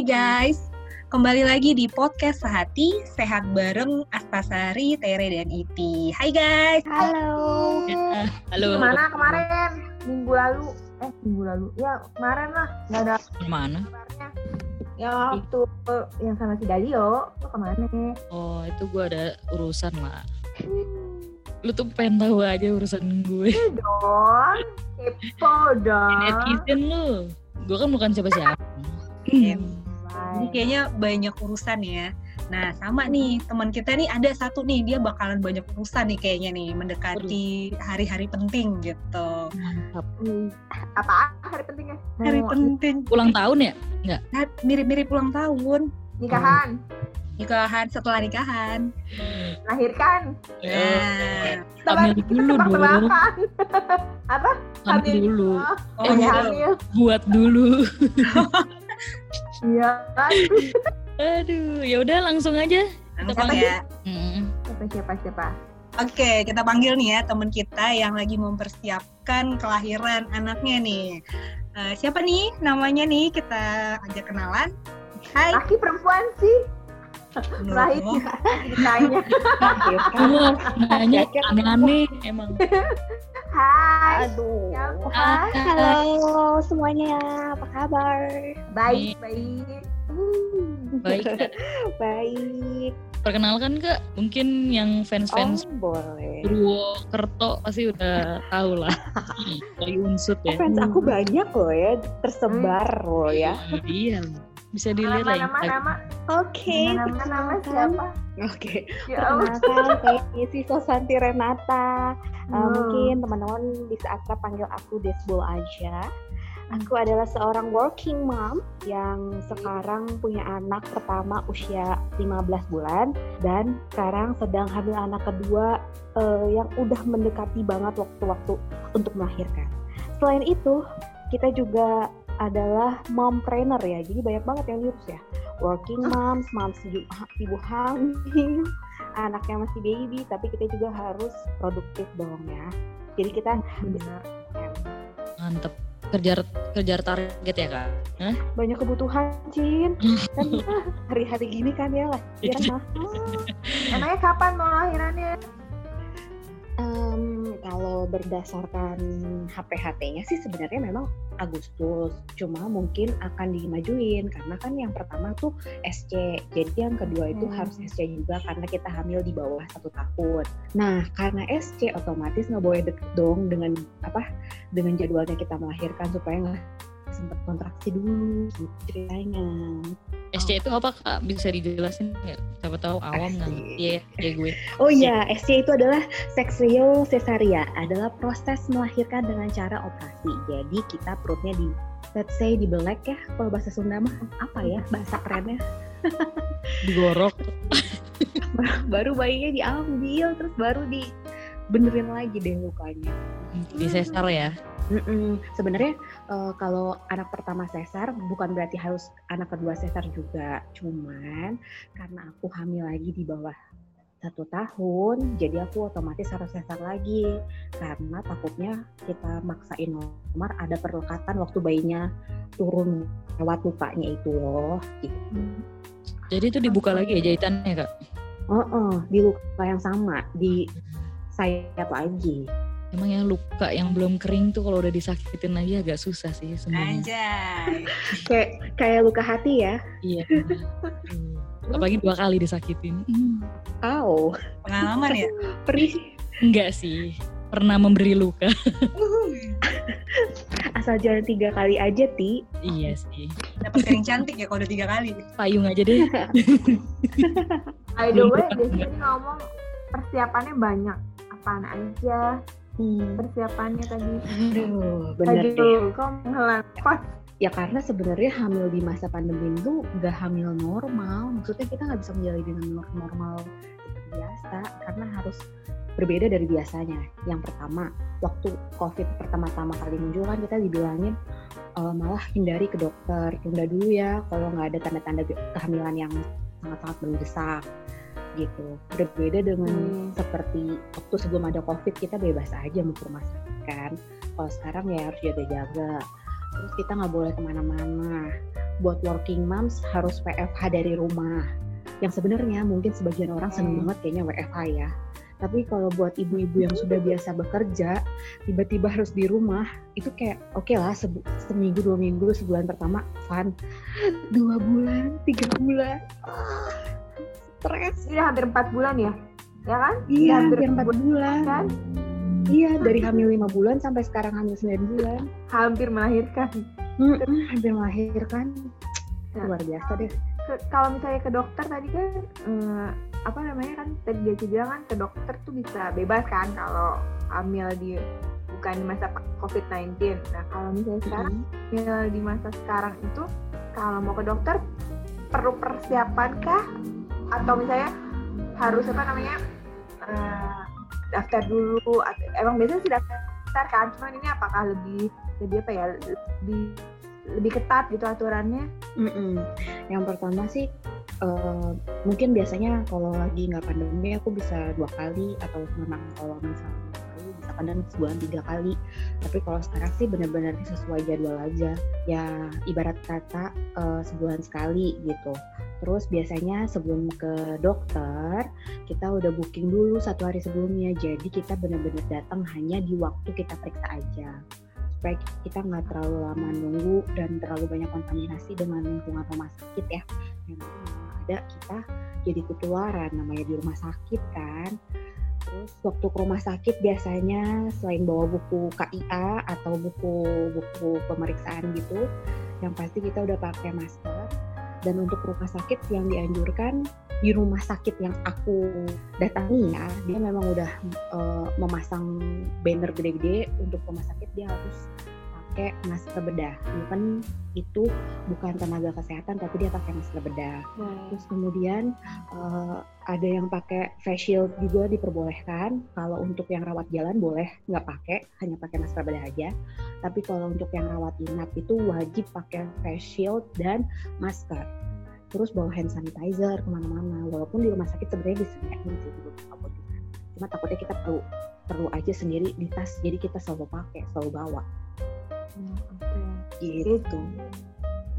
Hai guys, kembali lagi di podcast Sehati, sehat bareng Astasari, Tere, dan Iti. Hai guys. Halo. Halo. Gimana kemarin? Minggu lalu? Eh, minggu lalu? Ya, kemarin lah. Nggak ada Ke mana? kabarnya. Ya, waktu yang sama si Dalio, lu ke mana? Oh, itu gue ada urusan lah. Lu tuh pengen tahu aja urusan gue. Iya dong. Kepo dong. Netizen lu. Gue kan bukan siapa-siapa. Bye. kayaknya banyak urusan ya. Nah, sama nih teman kita nih ada satu nih dia bakalan banyak urusan nih kayaknya nih mendekati hari-hari penting gitu. Mantap. Hmm, Apa hari pentingnya? Hari penting. Ulang tahun ya? Nah, mirip-mirip ulang tahun, Nikahan, nikahan setelah nikahan. melahirkan, Nah, Hamil Tebak- dulu dong. Apa? Hamil dulu. Oh, hamil. Buat dulu. Iya kan? Aduh, ya udah langsung aja. langsung panggil. ya. Hmm. Siapa siapa siapa? Oke, kita panggil nih ya teman kita yang lagi mempersiapkan kelahiran anaknya nih. Eh, siapa nih namanya nih? Kita ajak kenalan. Hai. Laki perempuan sih? Menurutmu? Ditanya. Kamu nanya aneh-aneh emang. Hai. Aduh. Siapa? Halo semuanya, apa kabar? Baik, baik. Hmm. Baik. Kak. Baik. Perkenalkan Kak, mungkin yang fans-fans Oh, boleh. Purwokerto pasti udah tahu lah. Lagi unsut ya. Fans aku banyak loh ya, tersebar loh ya. Iya. Bisa dilihat Nama, lah. nama, nama. Oke, Nama, nama siapa? Oke, Ya Allah. perkenalkan saya Isi Sosanti Renata. Uh, Hmm. Mungkin teman-teman bisa akrab panggil aku Desbol aja. Aku adalah seorang working mom yang sekarang punya anak pertama usia 15 bulan dan sekarang sedang hamil anak kedua eh, yang udah mendekati banget waktu-waktu untuk melahirkan. Selain itu, kita juga adalah mom trainer ya. Jadi banyak banget yang diurus ya. Working moms, moms ibu, ibu hamil, anaknya masih baby, tapi kita juga harus produktif dong ya. Jadi kita Benar. Mantep. Kejar kejar target ya kak. banyak kebutuhan, Cin. Kan ah, hari-hari gini kan ya lah. Emangnya kapan mau lahirannya? Em, kalau berdasarkan HPHT-nya sih sebenarnya memang Agustus, cuma mungkin akan dimajuin karena kan yang pertama tuh SC, jadi yang kedua itu Hmm. harus SC juga karena kita hamil di bawah satu tahun. Nah karena SC otomatis nggak boleh deket dong dengan apa dengan jadwalnya kita melahirkan supaya nggak sempat kontraksi dulu gitu ceritanya. SC itu apa kak? Bisa dijelasin nggak? Siapa tahu awam? Asik. Iya, kayak gue. Oh iya, SC itu adalah seksio cesaria, adalah proses melahirkan dengan cara operasi. Jadi kita perutnya di let's say dibelek ya, kalau bahasa Sunda mah apa ya bahasa kerennya? Digorok. Baru bayinya diambil, terus baru di benerin lagi deh lukanya. Di sesar ya. Mm-mm. Sebenarnya eh, kalau anak pertama sesar bukan berarti harus anak kedua sesar juga, cuman karena aku hamil lagi di bawah satu tahun, jadi aku otomatis harus sesar lagi karena takutnya kita maksain nomor ada perlekatan waktu bayinya turun lewat lukanya itu loh. Gitu. Jadi itu dibuka lagi ya jahitannya kak? Oh, oh, di luka yang sama di sayap lagi. Emang ya luka yang belum kering tuh kalau udah disakitin lagi agak susah sih sebenarnya. Anjay. Kayak kayak luka hati ya. Iya. Hmm. Apalagi dua kali disakitin. Hmm. Au, Pengalaman ya? perih. Enggak sih. Pernah memberi luka. Asal jangan tiga kali aja, Ti. iya sih. Dapat kering cantik ya kalau udah tiga kali. Payung aja deh. By the way, di sini ngomong persiapannya banyak. Apaan aja Hmm. persiapannya tadi? Aduh, bener deh. Aduh, kok? Ya karena sebenarnya hamil di masa pandemi itu gak hamil normal. Maksudnya kita nggak bisa menjalani dengan nor- normal seperti biasa karena harus berbeda dari biasanya. Yang pertama, waktu COVID pertama-tama kali muncul kan kita dibilangin "Eh, malah hindari ke dokter, tunda dulu ya kalau nggak ada tanda-tanda kehamilan yang sangat-sangat mendesak gitu. Berbeda dengan Hmm. seperti waktu sebelum ada COVID kita bebas aja mau ke rumah sakit kan. Kalau sekarang ya harus jaga-jaga terus kita nggak boleh ke mana-mana buat working moms harus WFH dari rumah. Yang sebenarnya mungkin sebagian orang seneng banget kayaknya WFH ya. Tapi kalau buat ibu-ibu yang sudah biasa bekerja, tiba-tiba harus di rumah, itu kayak oke okay lah sebu- seminggu dua minggu sebulan pertama fun, dua bulan tiga bulan, ah, stres. Ini udah hampir empat bulan ya, ya kan? Iya, Udah hampir empat bulan. kan? Iya, dari hamil lima bulan sampai sekarang hamil sembilan bulan. Hampir melahirkan. Mm-mm, hampir melahirkan. Nah. Luar biasa deh. Ke- kalau misalnya ke dokter tadi kan eh, apa namanya kan tadi dia bilang kan ke dokter tuh bisa bebas kan kalau hamil di bukan di masa COVID-19. Nah kalau misalnya sekarang Mm-mm. hamil di masa sekarang itu kalau mau ke dokter perlu persiapan kah atau misalnya harus apa namanya eh, daftar dulu atau, emang biasanya sih daftar kan cuman ini apakah lebih lebih apa ya lebih lebih ketat gitu aturannya Mm-mm. Yang pertama sih eh, mungkin biasanya kalau lagi nggak pandemi aku bisa dua kali atau memang kalau misalnya perlu bisa kadang sebulan tiga kali. Tapi kalau sekarang sih benar-benar sesuai jadwal aja. Ya ibarat kata eh, sebulan sekali gitu. Terus biasanya sebelum ke dokter kita udah booking dulu satu hari sebelumnya. Jadi kita benar-benar datang hanya di waktu kita periksa aja. Supaya kita nggak terlalu lama nunggu dan terlalu banyak kontaminasi dengan lingkungan rumah sakit ya. Yang ada kita jadi ketularan namanya di rumah sakit kan. Terus waktu ke rumah sakit biasanya selain bawa buku KIA atau buku-buku pemeriksaan gitu yang pasti kita udah pakai masker dan untuk rumah sakit yang dianjurkan di rumah sakit yang aku datangi ya dia memang udah eh, memasang banner gede-gede untuk rumah sakit dia harus pakai masker bedah. Even itu bukan tenaga kesehatan tapi dia pakai masker bedah. Terus kemudian eh, ada yang pakai face shield juga diperbolehkan. Kalau untuk yang rawat jalan boleh nggak pakai hanya pakai masker bedah aja. Tapi kalau untuk yang rawat inap itu wajib pakai face shield dan masker. Terus bawa hand sanitizer ke mana-mana walaupun di rumah sakit sebenarnya disediain sih di beberapa apotekan cuma takutnya kita perlu perlu aja sendiri di tas jadi kita selalu pakai selalu bawa Hmm, oke gitu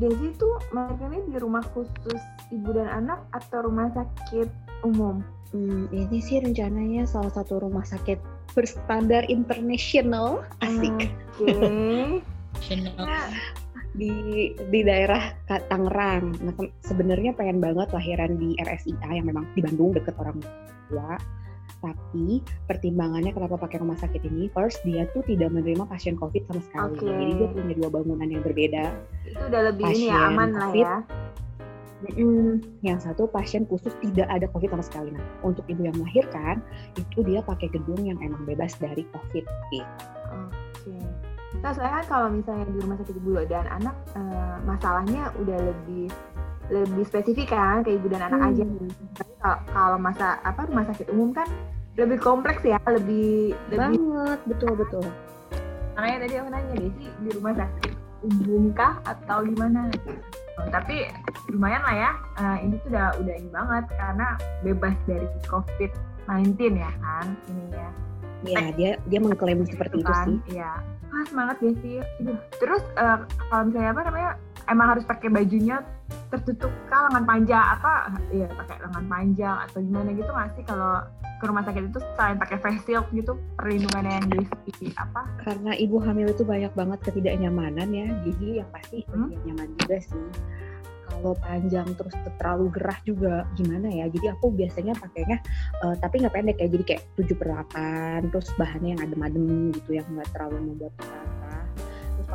Desi tuh melahirkannya di rumah khusus ibu dan anak atau rumah sakit umum Hmm, ini sih rencananya salah satu rumah sakit berstandar internasional asik oke Chanel. di di daerah Tangerang. Nah, sebenarnya pengen banget lahiran di RSIA yang memang di Bandung deket orang tua. Tapi pertimbangannya kenapa pakai rumah sakit ini, first dia tuh tidak menerima pasien COVID sama sekali. Oke. Jadi dia punya dua bangunan yang berbeda. itu udah lebih ini ya Pasien aman lah ya Mm-mm. Yang satu pasien khusus tidak ada COVID sama sekali. Nah, untuk ibu yang melahirkan itu dia pakai gedung yang emang bebas dari COVID. Oke. Nah, soalnya kan kalau misalnya di rumah sakit ibu dan anak eh, masalahnya udah lebih lebih spesifik kan ke ibu dan anak aja. Kalau, masa apa rumah sakit umum kan lebih kompleks ya, lebih lebih Banget, betul betul. makanya tadi aku nanya Desi di rumah sakit umum kah atau gimana? Oh, tapi lumayan lah ya, eh, ini tuh udah udah ini banget karena bebas dari COVID-19 ya kan ininya. Ya, dia dia mengklaim seperti itu kan? sih. Iya. Ah, semangat ya sih. Terus eh, kalau misalnya apa namanya, emang harus pakai bajunya tertutup kah lengan panjang apa? Iya pakai lengan panjang atau gimana gitu nggak sih kalau ke rumah sakit itu selain pakai face shield gitu perlindungan yang di apa? karena ibu hamil itu banyak banget ketidaknyamanan ya jadi yang pasti Hmm. tidak nyaman juga sih kalau panjang terus terlalu gerah juga gimana ya jadi aku biasanya pakainya eh, tapi nggak pendek ya jadi kayak 7 per 8 terus bahannya yang adem-adem gitu yang nggak terlalu membuat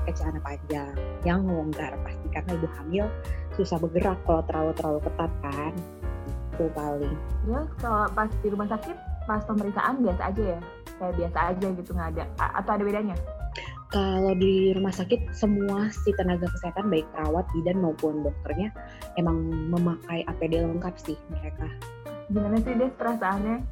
pakai celana panjang yang longgar pasti karena ibu hamil susah bergerak kalau terlalu terlalu ketat kan itu paling Terus kalau pas di rumah sakit pas pemeriksaan biasa aja ya? Kayak biasa aja gitu nggak ada A- atau ada bedanya? kalau di rumah sakit semua si tenaga kesehatan baik perawat, bidan maupun dokternya emang memakai APD lengkap sih mereka. Gimana sih deh perasaannya?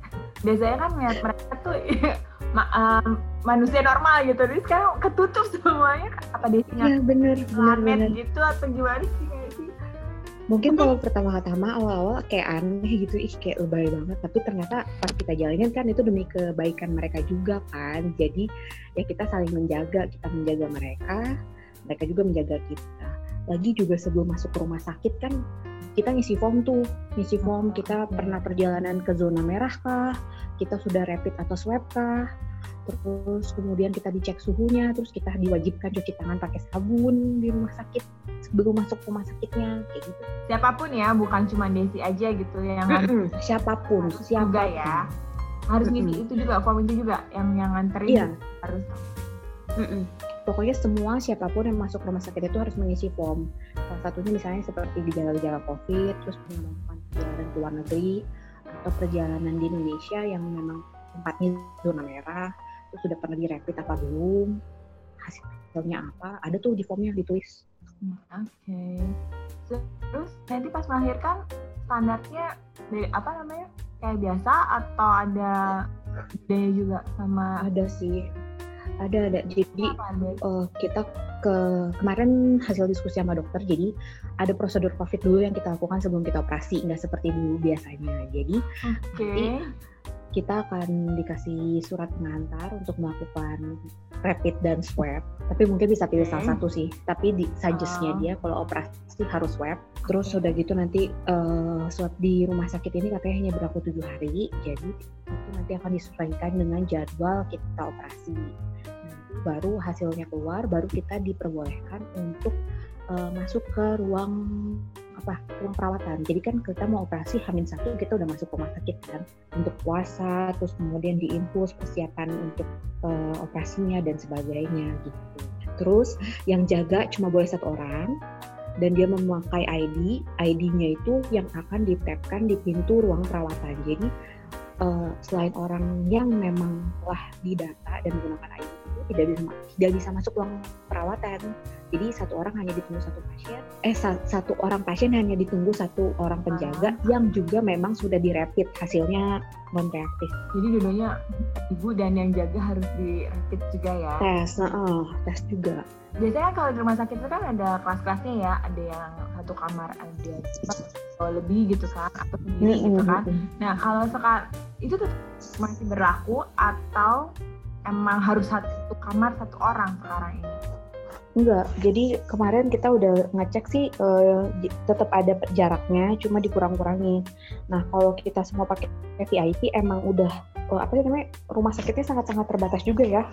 Biasanya kan ngeliat mereka tuh ma- em, manusia normal gitu, terus sekarang ketutup semuanya. Apa dia Iya bener, bener, bener. gitu atau gimana sih sih? Mungkin kalau pertama-tama awal-awal kayak aneh gitu, ih kayak lebay banget. Tapi ternyata pas kita jalanin kan itu demi kebaikan mereka juga kan. Jadi ya kita saling menjaga, kita menjaga mereka, mereka juga menjaga kita. lagi juga sebelum masuk ke rumah sakit kan kita ngisi form tuh, ngisi form kita pernah perjalanan ke zona merah kah, kita sudah rapid atau swab kah, terus kemudian kita dicek suhunya, terus kita diwajibkan cuci tangan pakai sabun di rumah sakit sebelum masuk rumah sakitnya kayak gitu. Siapa pun ya, bukan cuma Desi aja gitu yang harus Mm-mm, siapa pun, juga siapa pun. ya. Harus ngisi Mm-mm. itu juga, form itu juga yang yang nganterin Iya. harus. Mm-mm. Pokoknya semua siapa pun yang masuk rumah sakit itu harus mengisi form. Salah satunya misalnya seperti gejala-gejala COVID, terus melakukan perjalanan ke luar negeri, atau perjalanan di Indonesia yang memang tempatnya zona merah, terus sudah pernah di rapid apa belum, hasilnya apa, ada tuh di formnya ditulis. Oke. Terus nanti pas melahirkan standarnya dari apa namanya? Kayak biasa atau ada bedanya juga sama Ada sih, ada ada. Jadi eh, kita ke kemarin hasil diskusi sama dokter jadi ada prosedur covid dulu yang kita lakukan sebelum kita operasi nggak seperti dulu biasanya jadi Oke. Kita akan dikasih surat pengantar untuk melakukan rapid dan swab. Tapi mungkin bisa pilih Oke. salah satu sih. Tapi di suggestnya Oh. dia kalau operasi harus swab. Terus udah gitu nanti eh, swab di rumah sakit ini katanya hanya berlaku tujuh hari. Jadi itu nanti akan disesuaikan dengan jadwal kita operasi. Nanti baru hasilnya keluar baru kita diperbolehkan untuk eh, masuk ke ruang apa ruang perawatan. Jadi kan kita mau operasi Hamin satu kita udah masuk rumah sakit kan. Untuk puasa terus kemudian diinfus persiapan untuk eh, operasinya dan sebagainya gitu. Terus yang jaga cuma boleh satu orang dan dia memakai ID ID-nya itu yang akan ditapkan di pintu ruang perawatan. Jadi eh, selain orang yang memang telah didata dan menggunakan ID tidak bisa tidak bisa masuk ruang perawatan. Jadi satu orang hanya ditunggu satu pasien. Eh sa- satu orang pasien hanya ditunggu satu orang penjaga yang juga memang sudah dirapid hasilnya non reaktif Jadi dulunya ibu dan yang jaga harus di rapid juga ya. tes heeh, tes juga. Biasanya kalau di rumah sakit itu kan ada kelas-kelasnya ya, ada yang satu kamar ada atau lebih gitu kan, atau sendiri gitu kan. Nah kalau sekarang itu tuh masih berlaku atau emang harus satu kamar satu orang sekarang ini? Enggak, jadi kemarin kita udah ngecek sih eh, j- tetap ada jaraknya, cuma dikurang-kurangin. Nah, kalau kita semua pakai VIP emang udah eh, apa sih namanya rumah sakitnya sangat-sangat terbatas juga ya.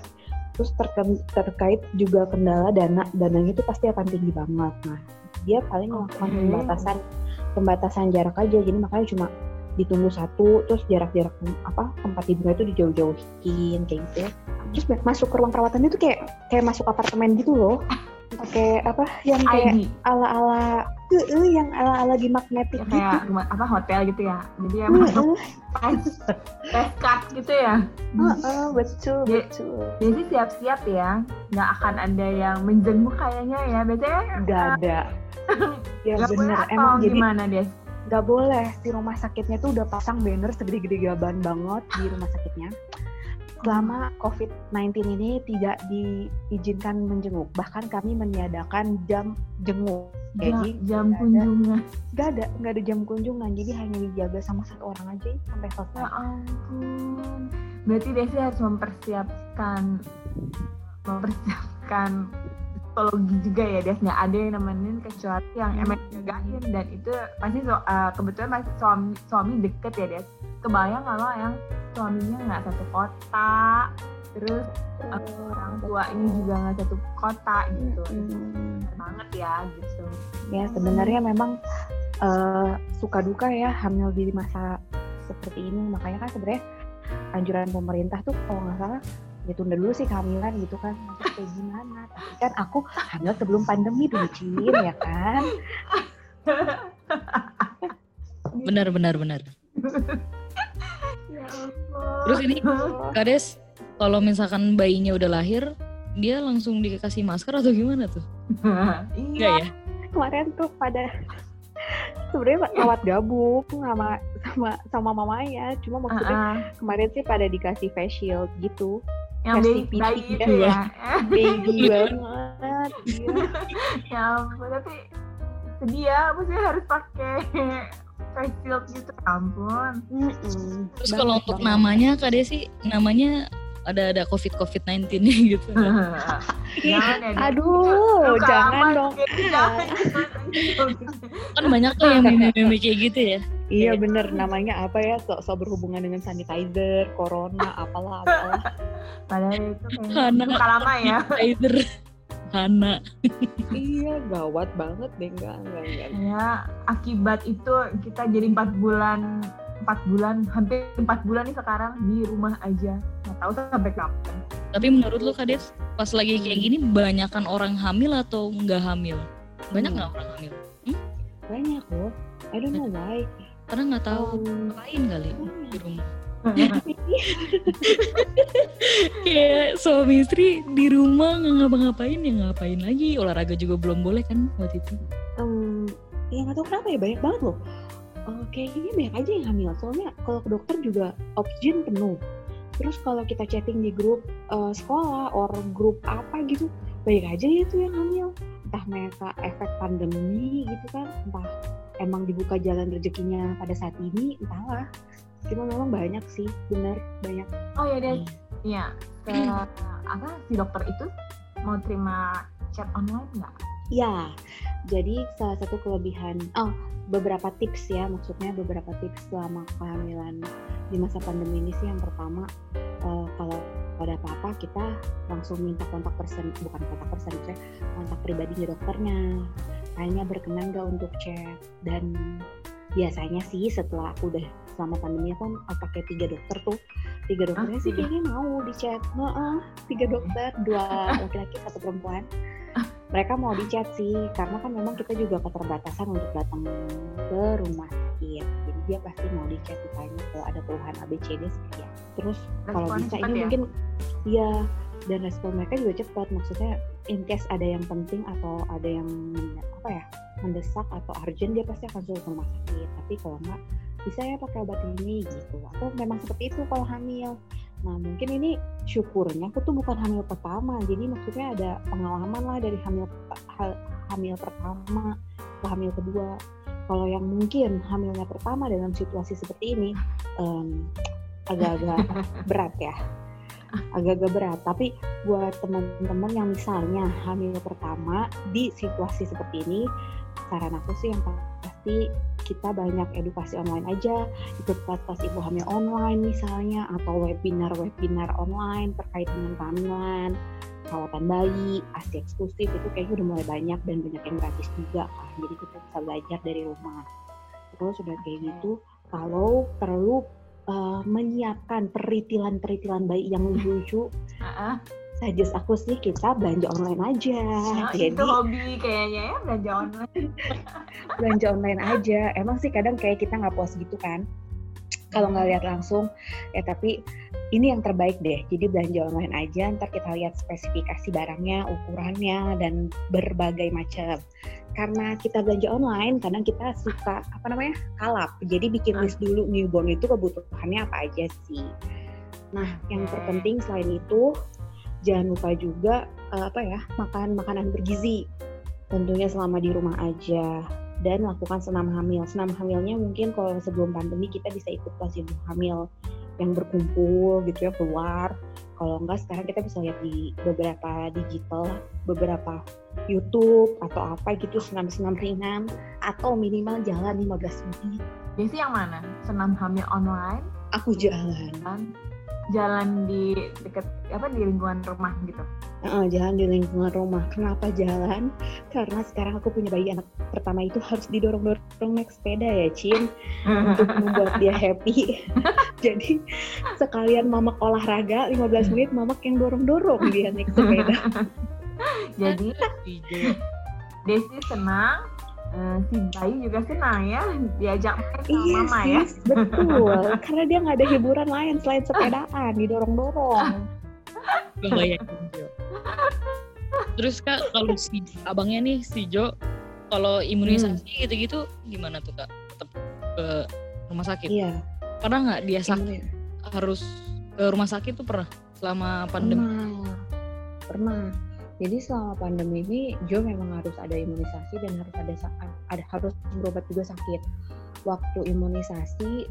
Terus terke- terkait juga kendala dana, dananya itu pasti akan tinggi banget. Nah, dia paling melakukan pembatasan pembatasan jarak aja, jadi makanya cuma ditunggu satu, terus jarak-jarak apa tempat tidurnya itu dijauh-jauhin kayak gitu ya. Terus masuk ke ruang perawatan itu kayak kayak masuk apartemen gitu loh pakai apa yang kayak ID ala-ala Heeh, yang ala-ala di magnetic ya gitu. kayak rumah apa hotel gitu ya. Jadi Heeh, emang tes tes card gitu ya. heeh, betul Jadi- betul. Jadi siap-siap ya, nggak akan ada yang menjenguk kayaknya ya. Biasanya Nggak ada. ya boleh bener. atau Emang jadi gimana deh? Nggak boleh di rumah sakitnya tuh udah pasang banner segede-gede gaban banget di rumah sakitnya. Selama COVID-19 ini tidak diizinkan menjenguk, bahkan kami meniadakan jam jenguk. Jadi jam ada. kunjungan. Nggak ada, nggak ada jam kunjungan, jadi hanya dijaga sama satu orang aja sampai Ya selesai. ampun. Berarti Desi harus mempersiapkan mempersiapkan psikologi juga ya Des. Nggak ada yang nemenin kecuali yang emang jagain. Dan itu pasti so- eh, kebetulan masih suami suami deket ya Des. Kebayang kalau yang suaminya nggak satu kota terus eh, orang tuanya juga nggak satu kota gitu. Mm. banget ya gitu. Ya sebenarnya memang eh, suka duka ya hamil di masa seperti ini. Makanya kan sebenarnya anjuran pemerintah tuh kalau nggak salah ditunda dulu sih kehamilan gitu kan Nanti kayak gimana tapi kan aku hamil sebelum pandemi dulu Cin ya kan Benar, benar, benar. ya ampun. Terus ini Kades, kalau misalkan bayinya udah lahir, dia langsung dikasih masker atau gimana tuh? Enggak iya ya? kemarin tuh pada sebenarnya lewat gabung sama sama sama mamanya cuma maksudnya Ah, ah. kemarin sih pada dikasih face shield gitu yang bayi, bayi pipi itu ya. ya baby banget iya. ya ampun tapi sedih ya maksudnya harus pakai face shield gitu Ya ampun Mm-mm. Terus kalau untuk banget. namanya Kak Desi, namanya ada ada covid covid 19 gitu jangan ya. Aduh, jangan dong. gitu, jangan. kan banyak tuh yang meme-meme kayak gitu ya Iya bener, namanya apa ya, sok-sok berhubungan dengan sanitizer, corona, apalah, apalah. padahal itu kayaknya Hana. luka lama ya. Tiger Hana. Iya, gawat banget deh, enggak, enggak, enggak. ya akibat itu kita jadi empat bulan empat bulan hampir empat bulan nih sekarang di rumah aja. Nggak tahu sampai kapan. Tapi menurut lu Kades pas lagi kayak gini banyakan orang hamil atau nggak hamil? Banyak nggak orang hamil? Banyak loh, I don't know why. Karena nggak tahu Um, ngapain kali di rumah kayak suami istri di rumah nggak ngapa-ngapain ya ngapain lagi olahraga juga belum boleh kan waktu itu em, ya nggak tahu kenapa ya banyak banget loh. Eh, kayaknya banyak aja yang hamil. Soalnya kalau ke dokter juga oksigen penuh. Terus kalau kita chatting di grup eh, sekolah or grup apa gitu, banyak aja ya tuh yang hamil. Entah mereka efek pandemi gitu kan, entah emang dibuka jalan rezekinya pada saat ini, entahlah. Cuma memang banyak sih, bener banyak. oh ya Des iya ke apa si dokter itu mau terima chat online nggak Ya, jadi salah satu kelebihan, oh beberapa tips ya, maksudnya beberapa tips selama kehamilan di masa pandemi ini sih. Yang pertama, eh, kalau ada apa-apa kita langsung minta kontak person, bukan kontak person, saya kontak pribadinya dokternya, tanya berkenan nggak untuk chat dan biasanya sih setelah aku udah selama pandemi aku kan pakai tiga dokter tuh. Tiga dokternya sih tiga? kayaknya mau di chat Heeh, tiga dokter dua laki-laki satu perempuan mereka mau di chat sih karena kan memang kita juga keterbatasan untuk datang ke rumah sakit. Jadi dia pasti mau di chat ditanya kalau ada keluhan ABCD seperti apa terus kalau Responnya bisa ini ya? mungkin ya dan respon mereka juga cepat. Maksudnya in case ada yang penting atau ada yang apa ya mendesak atau urgent dia pasti akan suruh ke rumah sakit. Tapi kalau enggak bisa ya pakai obat ini gitu. Atau memang seperti itu kalau hamil nah mungkin ini syukurnya aku tuh bukan hamil pertama jadi maksudnya ada pengalaman lah dari hamil hamil pertama ke hamil kedua. Kalau yang mungkin hamilnya pertama dalam situasi seperti ini em, agak-agak berat ya. Agak-agak berat. Tapi buat teman-teman yang misalnya hamil pertama di situasi seperti ini saran aku sih yang pasti kita banyak edukasi online aja ikut kelas-kelas ibu hamil online misalnya atau webinar-webinar online terkait dengan kehamilan perawatan bayi, ASI eksklusif itu kayaknya udah mulai banyak dan banyak yang gratis juga kan. Jadi kita bisa belajar dari rumah. Terus udah kayak gitu kalau perlu uh, menyiapkan peritilan-peritilan bayi yang lucu Heeh. Suggest aku sih kita belanja online aja. Nah, jadi itu hobi kayaknya ya belanja online. Belanja online aja. Emang sih kadang kayak kita nggak puas gitu kan? Kalau nggak lihat langsung ya tapi ini yang terbaik deh. Jadi belanja online aja ntar kita lihat spesifikasi barangnya ukurannya dan berbagai macam. Karena kita belanja online kadang kita suka apa namanya kalap. Jadi bikin list dulu newborn itu kebutuhannya apa aja sih. Nah yang terpenting selain itu jangan lupa juga eh, apa ya makan makanan bergizi tentunya selama di rumah aja dan lakukan senam hamil. Senam hamilnya mungkin kalau sebelum pandemi kita bisa ikut kelas ibu hamil yang berkumpul gitu ya keluar. Kalau enggak sekarang kita bisa lihat di beberapa digital, beberapa YouTube atau apa gitu senam-senam ringan atau minimal jalan 15 menit. Desi yang mana senam hamil online Aku jalan. Jalan di deket apa di lingkungan rumah gitu Heeh, jalan di lingkungan rumah. Kenapa jalan? Karena sekarang aku punya bayi anak pertama itu harus didorong-dorong naik sepeda ya, Cin. untuk membuat dia happy. Jadi sekalian mamak olahraga 15 menit mamak yang dorong-dorong dia naik sepeda. jadi Desi senang eh, si bayi juga senang ya diajak main sama iya mama ya betul. Karena dia nggak ada hiburan lain selain sepedaan, didorong-dorong. Jo. Terus kak kalau si abangnya nih si Jo kalau imunisasi gitu-gitu gimana tuh kak? Tetap ke rumah sakit? Iya. Pernah nggak dia sakit imun- harus ke rumah sakit tuh pernah selama pandemi? Pernah. Pernah. Jadi selama pandemi ini Jo memang harus ada imunisasi dan harus ada ada harus berobat juga sakit. Waktu imunisasi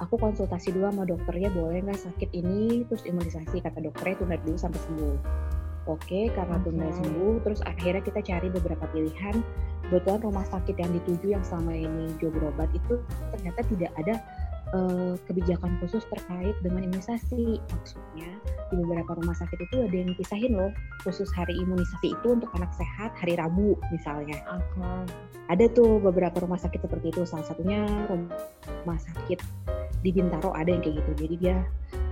aku konsultasi dulu sama dokternya boleh nggak sakit ini terus imunisasi kata dokternya tunda dulu sampai sembuh oke karena tunda Oke. sembuh terus akhirnya kita cari beberapa pilihan kebetulan rumah sakit yang dituju yang selama ini Jo berobat itu ternyata tidak ada eh, kebijakan khusus terkait dengan imunisasi. Maksudnya di beberapa rumah sakit itu ada yang pisahin loh khusus hari imunisasi itu untuk anak sehat hari Rabu misalnya. Oke. ada tuh beberapa rumah sakit seperti itu. Salah satunya rumah sakit di Bintaro ada yang kayak gitu. Jadi dia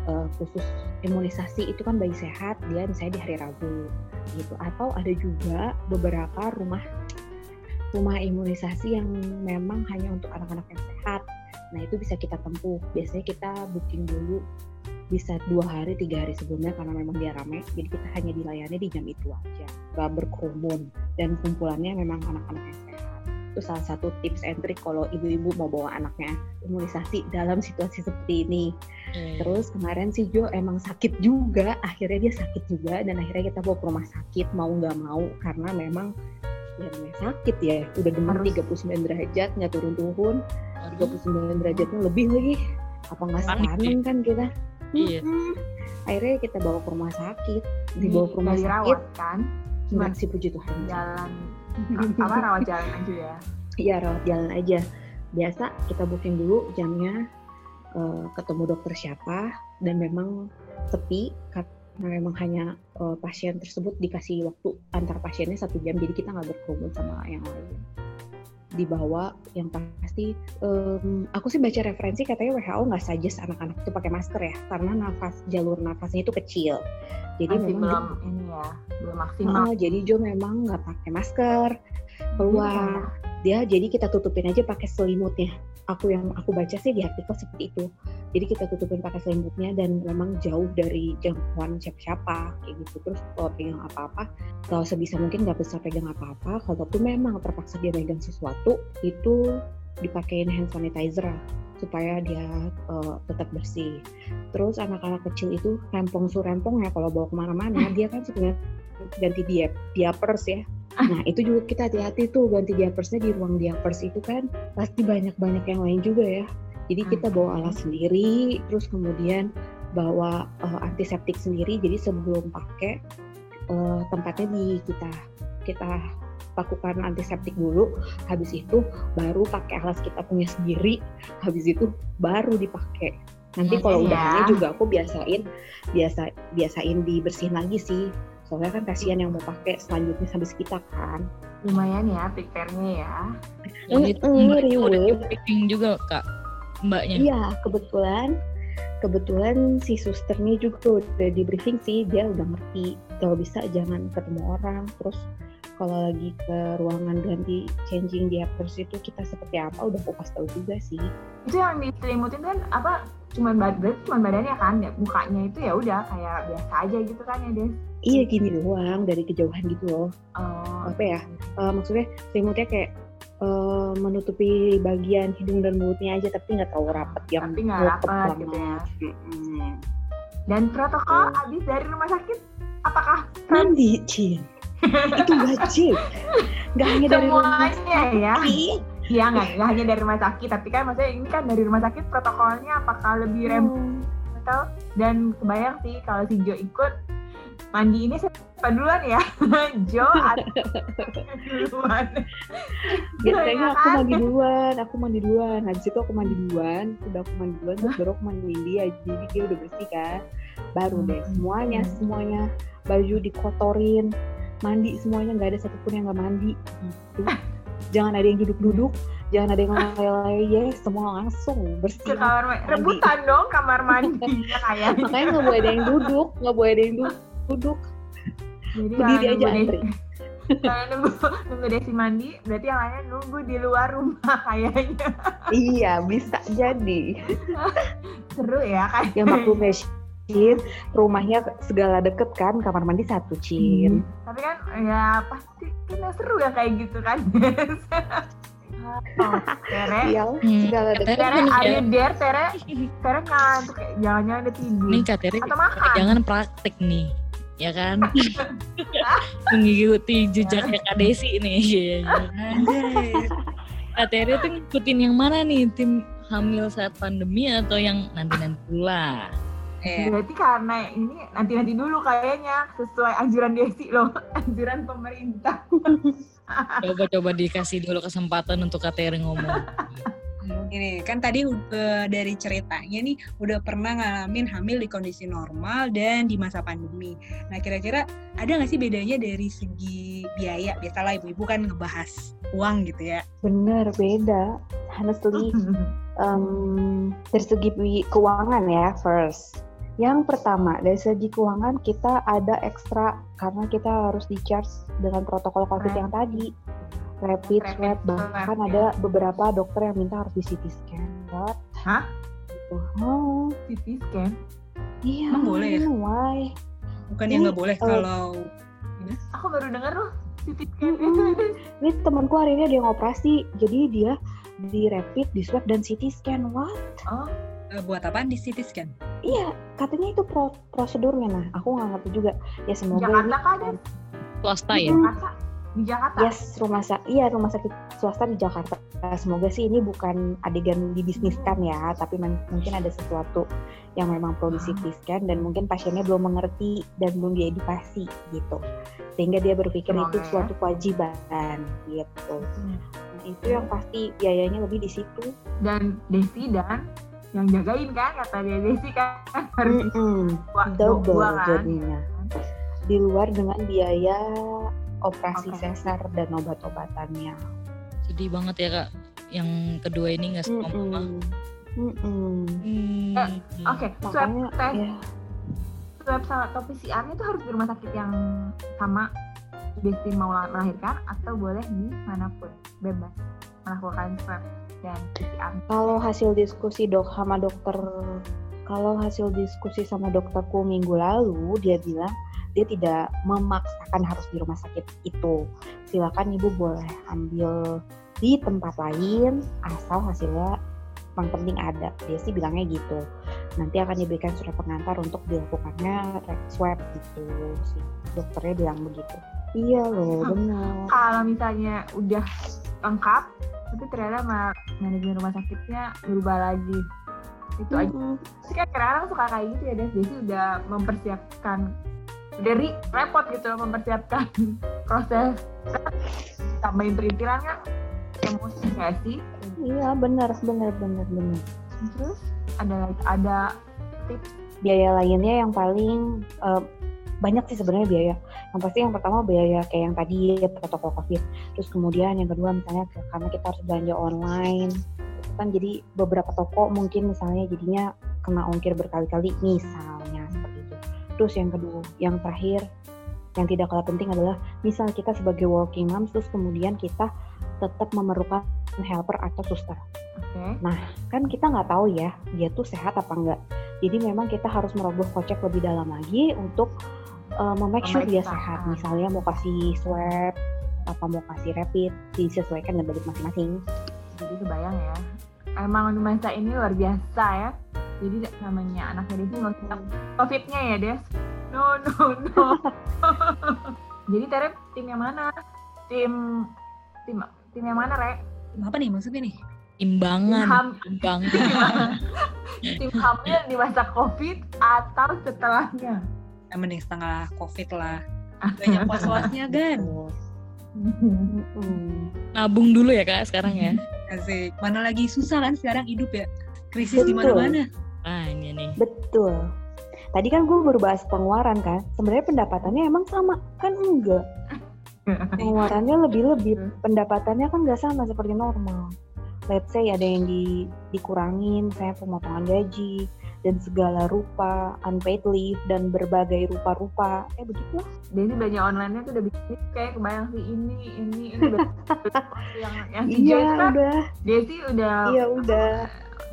eh, khusus imunisasi itu kan bayi sehat dia misalnya di hari Rabu gitu. Atau ada juga beberapa rumah rumah imunisasi yang memang hanya untuk anak-anak yang sehat nah itu bisa kita tempuh. Biasanya kita booking dulu bisa dua hari tiga hari sebelumnya karena memang dia rame. Jadi kita hanya dilayani di jam itu aja. Gak berkerumun. Dan kumpulannya memang anak-anak yang sehat. Itu salah satu tips and trick kalau ibu-ibu mau bawa anaknya imunisasi dalam situasi seperti ini. Iya. Terus kemarin si Jo emang sakit juga, akhirnya dia sakit juga dan akhirnya kita bawa ke rumah sakit mau nggak mau karena memang ya namanya sakit ya, udah demam Harus. 39 derajat nggak turun-turun, Aduh, 39 derajatnya lebih lagi, apa nggak sekarang kan kita? Iya. Akhirnya kita bawa ke rumah sakit, dibawa ke rumah sakit, kan? Nggak sih puji Tuhan. jalan. Apa rawat jalan aja ya? Iya rawat jalan aja. Biasa kita booking dulu jamnya, eh, ketemu dokter siapa, dan memang sepi karena memang hanya eh, pasien tersebut dikasih waktu antar pasiennya satu jam, jadi kita nggak berkerumun sama yang lain. Dibawa yang pasti, em, aku sih baca referensi katanya WHO nggak suggest anak-anak itu pakai masker ya, karena nafas jalur nafasnya itu kecil. Jadi masih memang belum ini ya belum maksimal Oh, jadi Jo memang nggak pakai masker keluar. Dia jadi kita tutupin aja pakai selimutnya. Aku yang aku baca sih di artikel seperti itu. Jadi kita tutupin pakai selimutnya dan memang jauh dari jangkauan siapa-siapa kayak gitu. Terus kalau pegang apa-apa, kalau sebisa mungkin nggak bisa pegang apa-apa. Kalaupun memang terpaksa dia megang sesuatu, itu dipakein hand sanitizer supaya dia eh, tetap bersih. Terus anak-anak kecil itu rempong su rempong ya kalau bawa ke mana-mana dia kan sebenarnya ganti dia diapers ya. Nah itu juga kita hati-hati tuh ganti diapersnya di ruang diapers itu kan pasti banyak-banyak yang lain juga ya. Jadi kita bawa alas sendiri, terus kemudian bawa eh, antiseptik sendiri. Jadi sebelum pakai eh, tempatnya di kita kita lakukan antiseptik dulu. Habis itu baru pakai alas kita punya sendiri. Habis itu baru dipakai. Nanti kalau Iya, udahannya ya. juga aku biasain biasa biasain dibersihin lagi sih. Soalnya kan kasihan yang mau pakai selanjutnya habis kita kan. lumayan ya prepare-nya ya Dan itu Mm, udah juga kak, mbaknya. Iya, kebetulan kebetulan si susternya juga udah di briefing sih, dia udah ngerti kalau bisa jangan ketemu orang, terus kalau lagi ke ruangan ganti changing diapers itu kita seperti apa udah aku kasih tahu juga sih. itu yang diselimutin kan apa cuman badan cuman badannya kan ya mukanya itu ya udah kayak biasa aja gitu kan ya Des Iya gini doang dari kejauhan gitu loh. oh, Apa ya? Eh, maksudnya selimutnya kayak eh, menutupi bagian hidung dan mulutnya aja tapi nggak terlalu rapet yang Tapi nggak rapet gitu ya. Mm-mm. dan protokol habis dari rumah sakit apakah Mandi, Cin. itu wajib. Gak hanya dari rumah semuanya ya sakit. Iya nggak nggak hanya dari rumah sakit tapi kan maksudnya ini kan dari rumah sakit protokolnya apakah lebih rem atau dan kebayang sih kalau si Jo ikut mandi ini siapa duluan ya Jo atau duluan Biasanya Iya aku mandi duluan, aku mandi duluan. Habis itu aku mandi duluan, udah aku mandi duluan, terus baru aku mandiin dia. Jadi dia udah bersih kan. Baru deh. Semuanya, semuanya. Baju dikotorin, mandi semuanya. Nggak ada satupun yang nggak mandi. Gitu. Jangan ada yang duduk-duduk, jangan ada yang leleh semua langsung bersih. ke kamar mandi. rebutan dong kamar mandinya kayaknya Makanya nggak boleh ada yang duduk, nggak boleh ada yang du- duduk. jadi Berdiri aja nunggu antri. Nunggu nunggu Desi mandi berarti yang lainnya nunggu di luar rumah kayaknya. Iya, bisa jadi. seru ya kan yang maklum ya Cin, rumahnya segala deket kan, kamar mandi satu Cin. tapi kan ya pasti kan seru ya kayak gitu kan oh, Tere Iya, Hmm, segala deket. Tere are ya. you there Tere Tere ngantuk kayak jangan-jangan udah tidur Nih Kak Tere, atau makan jangan praktek nih. Ya kan? Mengikuti jejaknya Kak Desi nih. Iya, iya. Anjay. Kak Tere tuh ngikutin yang mana nih? Tim hamil saat pandemi atau yang nanti-nanti dulu Iya. Berarti karena ini nanti-nanti dulu kayaknya sesuai anjuran Desi loh, anjuran pemerintah. Coba-coba dikasih dulu kesempatan untuk KTR ngomong. Gini, kan tadi uh, dari ceritanya nih udah pernah ngalamin hamil di kondisi normal dan di masa pandemi. Nah kira-kira ada nggak sih bedanya dari segi biaya? Biasalah ibu-ibu kan ngebahas uang gitu ya. Bener, beda. Honestly, um, dari segi keuangan ya first. Yang pertama, dari segi keuangan kita ada ekstra karena kita harus di-charge dengan protokol COVID Right. yang tadi. Rapid swab, bahkan ya. ada beberapa dokter yang minta harus di CT scan. What? Hah? Gitu. Oh, CT scan? iya. Emang boleh ya? Why? Bukan yang nggak boleh Oh. kalau Aku baru dengar loh CT scan. Mm-mm. Ini temanku hari ini ada yang operasi, jadi dia di rapid, di swab dan CT scan. What? Oh, buat apaan di CT scan? Iya, katanya itu pro- prosedurnya. Nah, aku nggak ngerti juga. Ya semoga Jakarta ini- kah, Des? Swasta ya? Jakarta? Di Jakarta? Yes, rumah sakit. Iya, rumah sakit swasta di Jakarta. Semoga sih ini bukan adegan dibisniskan ya, tapi mungkin ada sesuatu yang memang perlu di CT scan dan mungkin pasiennya belum mengerti dan belum diedukasi gitu. Sehingga dia berpikir Semoga itu ya. suatu kewajiban gitu. Hmm. Nah, itu yang pasti biayanya lebih di situ. Dan Desi dan yang jagain kan kata dia Desi kan harus Mm-mm. dua, double dua kan. jadinya. Di luar dengan biaya operasi Operasi. sesar dan obat-obatannya. Sedih banget ya kak. Yang kedua ini nggak sama mama. Mm-mm. Mm-mm. Hmm. Eh, Oke, swab Makanya test, ya swab sama atau PCR itu harus di rumah sakit yang sama Desi mau melahirkan atau boleh di mana pun bebas melakukan swab dan PCR. kalau hasil diskusi dok sama dokter kalau hasil diskusi sama dokterku minggu lalu dia bilang dia tidak memaksakan harus di rumah sakit itu. Silakan ibu boleh ambil di tempat lain asal hasilnya yang penting ada. Dia sih bilangnya gitu. Nanti akan diberikan surat pengantar untuk dilakukannya swab gitu. Si dokternya bilang begitu. Iya loh Hmm. benar. Kalau misalnya udah lengkap, tapi ternyata ma- manajemen rumah sakitnya berubah lagi. Itu aja. Mm-mm. Tapi kan kadang-kadang suka kayak gitu ya, Des. Desi udah mempersiapkan dari repot gitu loh mempersiapkan proses tambahin perintilan kan emosi nggak sih iya benar benar benar benar terus ada ada biaya lainnya yang paling eh, banyak sih sebenarnya biaya. Yang pasti yang pertama biaya kayak yang tadi ya, protokol covid. Terus kemudian yang kedua misalnya karena kita harus belanja online, itu kan jadi beberapa toko mungkin misalnya jadinya kena ongkir berkali-kali misalnya seperti itu. Terus yang kedua, yang terakhir yang tidak kalah penting adalah misal kita sebagai working moms terus kemudian kita tetap memerlukan helper atau suster oke kan kita nggak tahu ya dia tuh sehat apa enggak. Jadi memang kita harus merogoh kocek lebih dalam lagi untuk uh, memake sure dia sehat. Misalnya mau kasih swab apa mau kasih rapid disesuaikan dengan budget masing-masing. jadi kebayang ya. Emang masa ini luar biasa ya. Jadi namanya anak nggak usah covidnya ya Des? No no no. Jadi Tere tim yang mana? Tim tim tim yang mana Re Apa nih maksudnya nih? Tim, Imbangan. ham, Imbangan. tim hamil di masa covid atau setelahnya Ya, mending setengah covid lah. Banyak was-wasnya kan. Nabung dulu ya kak sekarang ya. Asik. Mana lagi susah kan sekarang hidup ya. Krisis di mana-mana. Ah ini nih. Betul. Tadi kan gue baru bahas pengeluaran kan. Sebenarnya pendapatannya emang sama kan enggak. Pengeluarannya lebih-lebih. Pendapatannya kan nggak sama seperti normal. Let's say ada yang di, dikurangin, saya pemotongan gaji dan segala rupa, unpaid leave dan berbagai rupa-rupa. Eh begitulah. Desi belanja online-nya tuh udah bikin kayak kebayang sih ini ini ini yang yang Iya kan udah, Desi udah iya udah.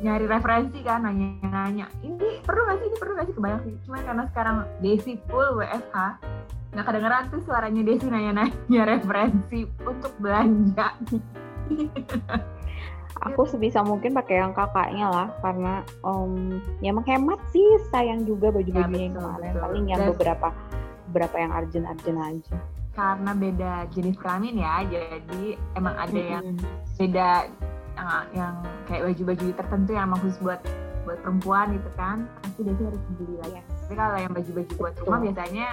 nyari referensi kan nanya-nanya ini perlu gak sih ini perlu gak sih kebayang sih cuma karena sekarang Desi full WFH nggak kedengeran tuh suaranya Desi nanya-nanya referensi untuk belanja Aku sebisa mungkin pakai yang kakaknya lah karena em, ya menghemat sih sayang juga baju-bajunya yang betul, kemarin betul. paling yang Dan- beberapa beberapa yang urgent-urgent aja. karena beda jenis kelamin ya jadi emang ada yang Mm-mm. beda uh, yang kayak baju-baju tertentu yang emang khusus buat buat perempuan gitu kan pasti Desi harus beli lagi Yes. tapi kalau yang baju-baju buat Betul. rumah biasanya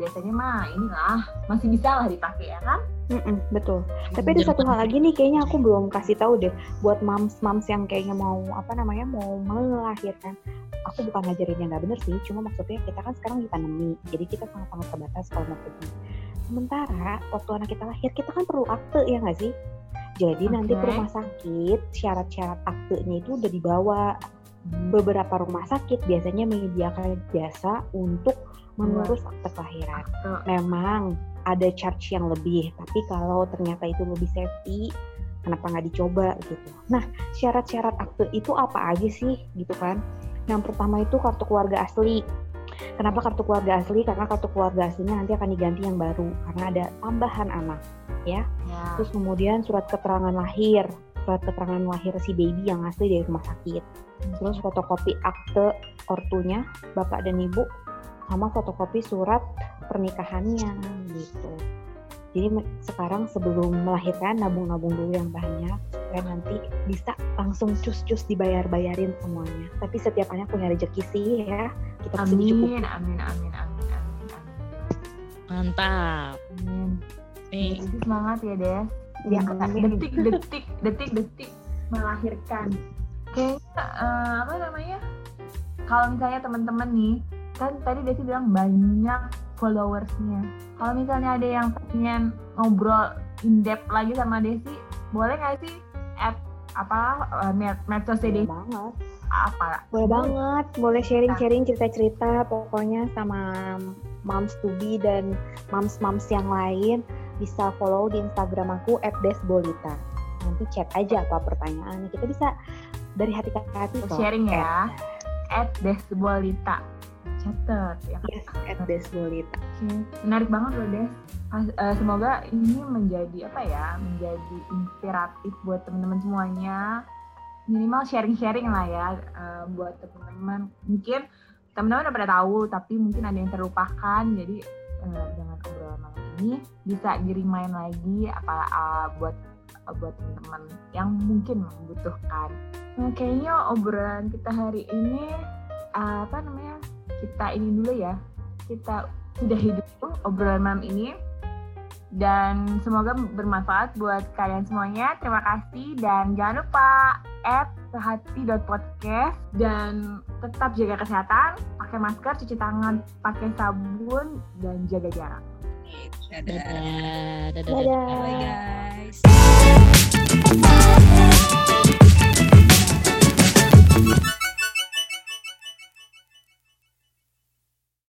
biasanya mah inilah masih bisa lah dipakai ya kan Mm-mm, betul. Tapi ada satu hal lagi nih, kayaknya aku belum kasih tahu deh buat moms-moms yang kayaknya mau apa namanya mau melahirkan. Aku bukan ngajarin yang nggak bener sih, cuma maksudnya kita kan sekarang di pandemi, jadi kita sangat-sangat terbatas kalau mau pergi. Sementara waktu anak kita lahir, kita kan perlu akte ya nggak sih? Jadi nanti ke rumah sakit, syarat-syarat aktenya itu udah dibawa. Beberapa rumah sakit biasanya menyediakan jasa untuk mengurus akte kelahiran memang ada charge yang lebih, tapi kalau ternyata itu lebih safety, kenapa nggak dicoba gitu. Nah, syarat-syarat akte itu apa aja sih gitu kan? Yang pertama itu kartu keluarga asli. Kenapa kartu keluarga asli? Karena kartu keluarga aslinya nanti akan diganti yang baru karena ada tambahan anak. ya Terus kemudian surat keterangan lahir, surat keterangan lahir si baby yang asli dari rumah sakit. Terus fotokopi akte ortunya, bapak dan ibu, sama fotokopi surat pernikahannya gitu. Jadi sekarang sebelum melahirkan nabung-nabung dulu yang banyak supaya nanti bisa langsung cus-cus dibayar-bayarin semuanya. Tapi setiap anak punya rezeki sih ya. Kita dicukupi. amin amin amin amin amin amin Mantap. amin Jadi semangat ya Des Ya, amin. detik detik detik detik melahirkan kayaknya eh, apa namanya kalau misalnya teman-teman nih kan tadi Desi bilang banyak followersnya. Kalau misalnya ada yang pengen ngobrol in depth lagi sama Desi boleh nggak sih at apa eh, med- medsosnya Boleh Desi? banget. apa? Boleh banget, boleh sharing-sharing cerita-cerita pokoknya sama moms to be dan moms-moms yang lain. Bisa follow di Instagram aku @desbolita. Nanti chat aja apa pertanyaannya. Kita bisa dari hati ke hati sharing ya. At Desbolita catat ya Yes, @desbolita. Oke, menarik banget loh Des. Pas- eh, semoga ini menjadi apa ya, menjadi inspiratif buat teman-teman semuanya. Minimal sharing-sharing lah ya eh, buat teman-teman. Mungkin teman-teman udah pada tahu, tapi mungkin ada yang terlupakan. Jadi eh, dengan obrolan malam ini bisa di-remind lagi apa buat buat teman-teman yang mungkin membutuhkan. Nah, kayaknya obrolan kita hari ini apa namanya? Kita ini dulu ya. Kita udah hidup obrolan malam ini dan semoga bermanfaat buat kalian semuanya. Terima kasih dan jangan lupa add sehati.podcast dan tetap jaga kesehatan, pakai masker, cuci tangan, pakai sabun dan jaga jarak. Dadah. dadah, dadah, Dadah. Bye guys.